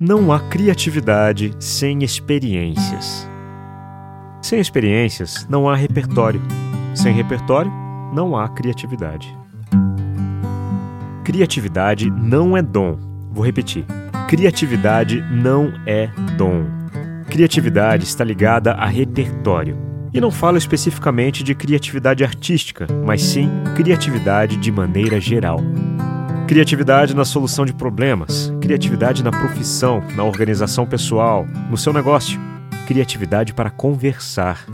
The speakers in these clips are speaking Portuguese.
Não há criatividade sem experiências. Sem experiências, não há repertório. Sem repertório, não há criatividade. Criatividade não é dom. Vou repetir. Criatividade não é dom. Criatividade está ligada a repertório. E não falo especificamente de criatividade artística, mas sim criatividade de maneira geral. Criatividade na solução de problemas, criatividade na profissão, na organização pessoal, no seu negócio, criatividade para conversar.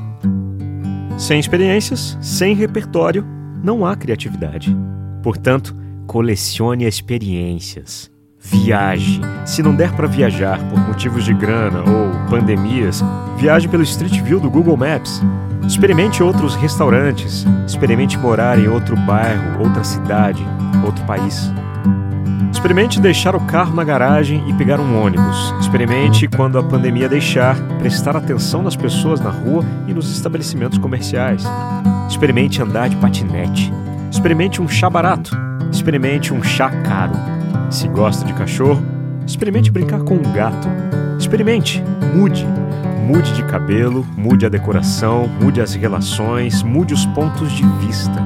Sem experiências, sem repertório, não há criatividade. Portanto, colecione experiências. Viaje. Se não der para viajar por motivos de grana ou pandemias, viaje pelo Street View do Google Maps. Experimente outros restaurantes. Experimente morar em outro bairro, outra cidade, outro país. Experimente deixar o carro na garagem e pegar um ônibus. Experimente, quando a pandemia deixar, prestar atenção nas pessoas na rua e nos estabelecimentos comerciais. Experimente andar de patinete. Experimente um chá barato. Experimente um chá caro. Se gosta de cachorro, experimente brincar com um gato. Experimente, mude. Mude de cabelo, mude a decoração, mude as relações, mude os pontos de vista.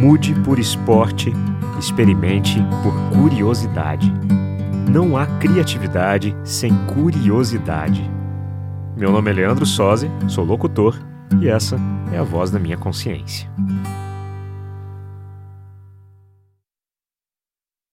Mude por esporte Experimente por curiosidade. Não há criatividade sem curiosidade. Meu nome é Leandro Sozzi, sou locutor e essa é a voz da minha consciência.